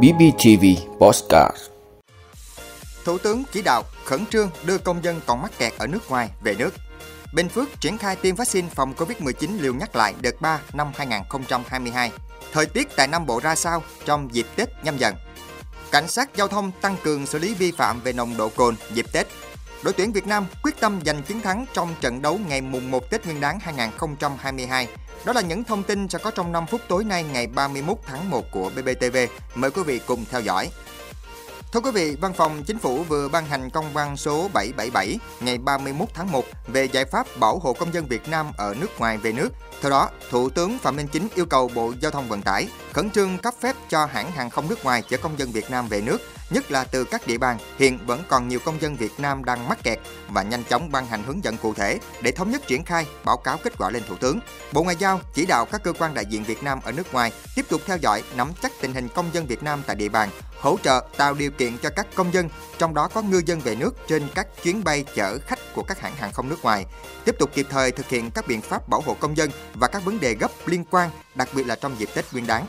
BBTV Postcard Thủ tướng chỉ đạo khẩn trương đưa công dân còn mắc kẹt ở nước ngoài về nước. Bình Phước triển khai tiêm vaccine phòng COVID-19 liều nhắc lại đợt 3 năm 2022. Thời tiết tại Nam Bộ ra sao trong dịp Tết nhâm dần? Cảnh sát giao thông tăng cường xử lý vi phạm về nồng độ cồn dịp Tết. Đội tuyển Việt Nam quyết tâm giành chiến thắng trong trận đấu ngày mùng 1 Tết Nguyên đán 2022. Đó là những thông tin sẽ có trong 5 phút tối nay ngày 31 tháng 1 của BBTV. Mời quý vị cùng theo dõi. Thưa quý vị, Văn phòng Chính phủ vừa ban hành công văn số 777 ngày 31 tháng 1 về giải pháp bảo hộ công dân Việt Nam ở nước ngoài về nước. Theo đó, Thủ tướng Phạm Minh Chính yêu cầu Bộ Giao thông Vận tải khẩn trương cấp phép cho hãng hàng không nước ngoài chở công dân Việt Nam về nước, nhất là từ các địa bàn hiện vẫn còn nhiều công dân Việt Nam đang mắc kẹt và nhanh chóng ban hành hướng dẫn cụ thể để thống nhất triển khai, báo cáo kết quả lên Thủ tướng. Bộ Ngoại giao chỉ đạo các cơ quan đại diện Việt Nam ở nước ngoài tiếp tục theo dõi, nắm chắc tình hình công dân Việt Nam tại địa bàn, hỗ trợ tạo điều kiện cho các công dân, trong đó có ngư dân về nước trên các chuyến bay chở khách của các hãng hàng không nước ngoài, tiếp tục kịp thời thực hiện các biện pháp bảo hộ công dân và các vấn đề gấp liên quan, đặc biệt là trong dịp Tết Nguyên đán.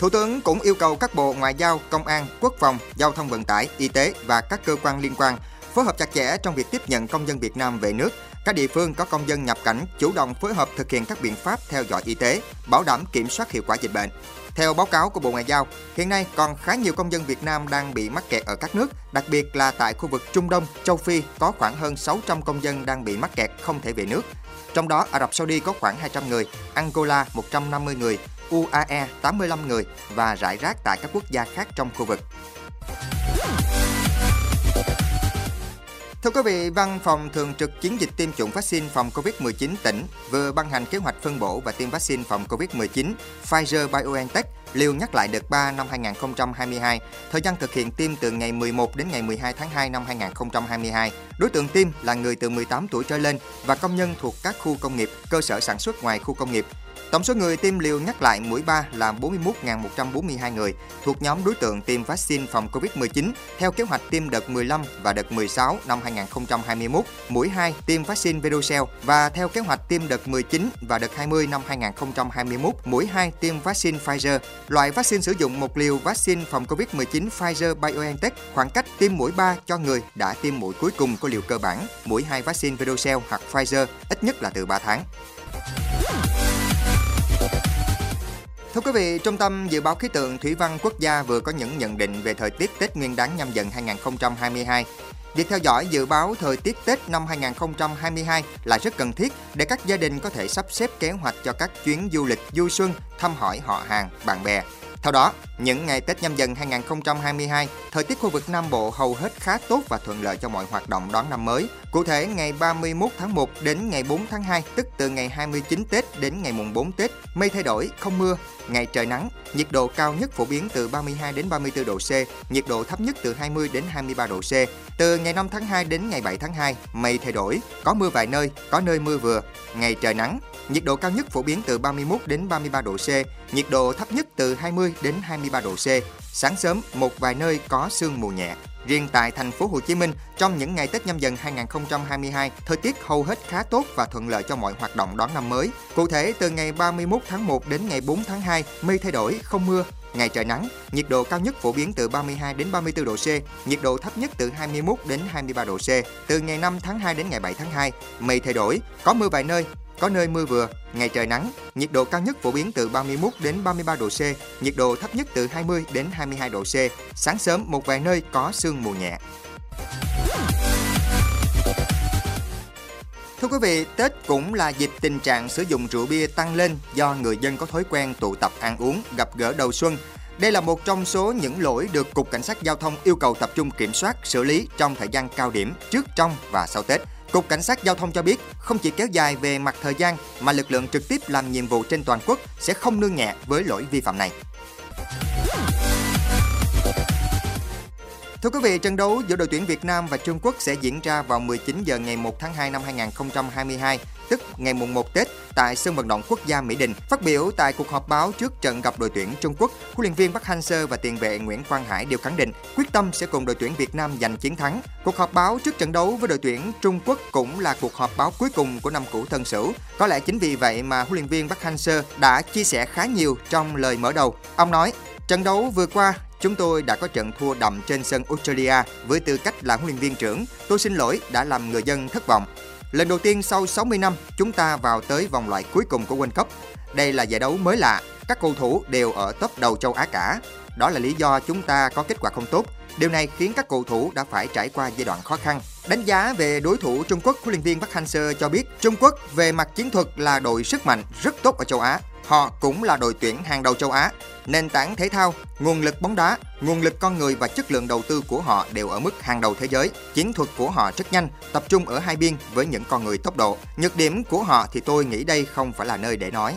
Thủ tướng cũng yêu cầu các bộ ngoại giao, công an, quốc phòng, giao thông vận tải, y tế và các cơ quan liên quan phối hợp chặt chẽ trong việc tiếp nhận công dân Việt Nam về nước. Các địa phương có công dân nhập cảnh chủ động phối hợp thực hiện các biện pháp theo dõi y tế, bảo đảm kiểm soát hiệu quả dịch bệnh. Theo báo cáo của Bộ Ngoại giao, hiện nay còn khá nhiều công dân Việt Nam đang bị mắc kẹt ở các nước, đặc biệt là tại khu vực Trung Đông, châu Phi có khoảng hơn 600 công dân đang bị mắc kẹt không thể về nước. Trong đó, Ả Rập Saudi có khoảng 200 người, Angola 150 người, UAE 85 người và rải rác tại các quốc gia khác trong khu vực. Thưa quý vị, Văn phòng Thường trực Chiến dịch tiêm chủng vaccine phòng COVID-19 tỉnh vừa ban hành kế hoạch phân bổ và tiêm vaccine phòng COVID-19 Pfizer-BioNTech liều nhắc lại đợt 3 năm 2022. Thời gian thực hiện tiêm từ ngày 11 đến ngày 12 tháng 2 năm 2022. Đối tượng tiêm là người từ 18 tuổi trở lên và công nhân thuộc các khu công nghiệp, cơ sở sản xuất ngoài khu công nghiệp, Tổng số người tiêm liều nhắc lại mũi 3 là 41.142 người, thuộc nhóm đối tượng tiêm vaccine phòng COVID-19 theo kế hoạch tiêm đợt 15 và đợt 16 năm 2021, mũi 2 tiêm vaccine Verocell và theo kế hoạch tiêm đợt 19 và đợt 20 năm 2021, mũi 2 tiêm vaccine Pfizer. Loại vaccine sử dụng một liều vaccine phòng COVID-19 Pfizer-BioNTech khoảng cách tiêm mũi 3 cho người đã tiêm mũi cuối cùng của liều cơ bản, mũi 2 vaccine Verocell hoặc Pfizer ít nhất là từ 3 tháng. Thưa quý vị, Trung tâm Dự báo Khí tượng Thủy văn Quốc gia vừa có những nhận định về thời tiết Tết Nguyên đán nhâm dần 2022. Việc theo dõi dự báo thời tiết Tết năm 2022 là rất cần thiết để các gia đình có thể sắp xếp kế hoạch cho các chuyến du lịch du xuân, thăm hỏi họ hàng, bạn bè. Theo đó, những ngày Tết nhâm dần 2022, thời tiết khu vực Nam Bộ hầu hết khá tốt và thuận lợi cho mọi hoạt động đón năm mới. Cụ thể, ngày 31 tháng 1 đến ngày 4 tháng 2, tức từ ngày 29 Tết đến ngày mùng 4 Tết, mây thay đổi, không mưa, ngày trời nắng, nhiệt độ cao nhất phổ biến từ 32 đến 34 độ C, nhiệt độ thấp nhất từ 20 đến 23 độ C. Từ ngày 5 tháng 2 đến ngày 7 tháng 2, mây thay đổi, có mưa vài nơi, có nơi mưa vừa, ngày trời nắng, nhiệt độ cao nhất phổ biến từ 31 đến 33 độ C, nhiệt độ thấp nhất từ 20 đến 23 độ C. Sáng sớm một vài nơi có sương mù nhẹ. Riêng tại thành phố Hồ Chí Minh, trong những ngày Tết nhâm dần 2022, thời tiết hầu hết khá tốt và thuận lợi cho mọi hoạt động đón năm mới. Cụ thể, từ ngày 31 tháng 1 đến ngày 4 tháng 2, mây thay đổi, không mưa, ngày trời nắng, nhiệt độ cao nhất phổ biến từ 32 đến 34 độ C, nhiệt độ thấp nhất từ 21 đến 23 độ C. Từ ngày 5 tháng 2 đến ngày 7 tháng 2, mây thay đổi, có mưa vài nơi, có nơi mưa vừa, ngày trời nắng, nhiệt độ cao nhất phổ biến từ 31 đến 33 độ C, nhiệt độ thấp nhất từ 20 đến 22 độ C. Sáng sớm một vài nơi có sương mù nhẹ. Thưa quý vị, Tết cũng là dịp tình trạng sử dụng rượu bia tăng lên do người dân có thói quen tụ tập ăn uống, gặp gỡ đầu xuân. Đây là một trong số những lỗi được Cục Cảnh sát Giao thông yêu cầu tập trung kiểm soát, xử lý trong thời gian cao điểm trước, trong và sau Tết. Cục Cảnh sát Giao thông cho biết, không chỉ kéo dài về mặt thời gian mà lực lượng trực tiếp làm nhiệm vụ trên toàn quốc sẽ không nương nhẹ với lỗi vi phạm này. Thưa quý vị, trận đấu giữa đội tuyển Việt Nam và Trung Quốc sẽ diễn ra vào 19 giờ ngày 1 tháng 2 năm 2022, tức ngày mùng 1 Tết tại sân vận động quốc gia Mỹ Đình. Phát biểu tại cuộc họp báo trước trận gặp đội tuyển Trung Quốc, huấn luyện viên Park Hang-seo và tiền vệ Nguyễn Quang Hải đều khẳng định quyết tâm sẽ cùng đội tuyển Việt Nam giành chiến thắng. Cuộc họp báo trước trận đấu với đội tuyển Trung Quốc cũng là cuộc họp báo cuối cùng của năm cũ Tân sửu. Có lẽ chính vì vậy mà huấn luyện viên Park Hang-seo đã chia sẻ khá nhiều trong lời mở đầu. Ông nói: Trận đấu vừa qua, chúng tôi đã có trận thua đậm trên sân Australia với tư cách là huấn luyện viên trưởng. Tôi xin lỗi đã làm người dân thất vọng. Lần đầu tiên sau 60 năm, chúng ta vào tới vòng loại cuối cùng của World Cup. Đây là giải đấu mới lạ, các cầu thủ đều ở top đầu châu Á cả. Đó là lý do chúng ta có kết quả không tốt. Điều này khiến các cầu thủ đã phải trải qua giai đoạn khó khăn. Đánh giá về đối thủ Trung Quốc, huấn luyện viên Park Hang-seo cho biết Trung Quốc về mặt chiến thuật là đội sức mạnh rất tốt ở châu Á. Họ cũng là đội tuyển hàng đầu châu Á. Nền tảng thể thao, nguồn lực bóng đá, nguồn lực con người và chất lượng đầu tư của họ đều ở mức hàng đầu thế giới. Chiến thuật của họ rất nhanh, tập trung ở hai biên với những con người tốc độ. Nhược điểm của họ thì tôi nghĩ đây không phải là nơi để nói.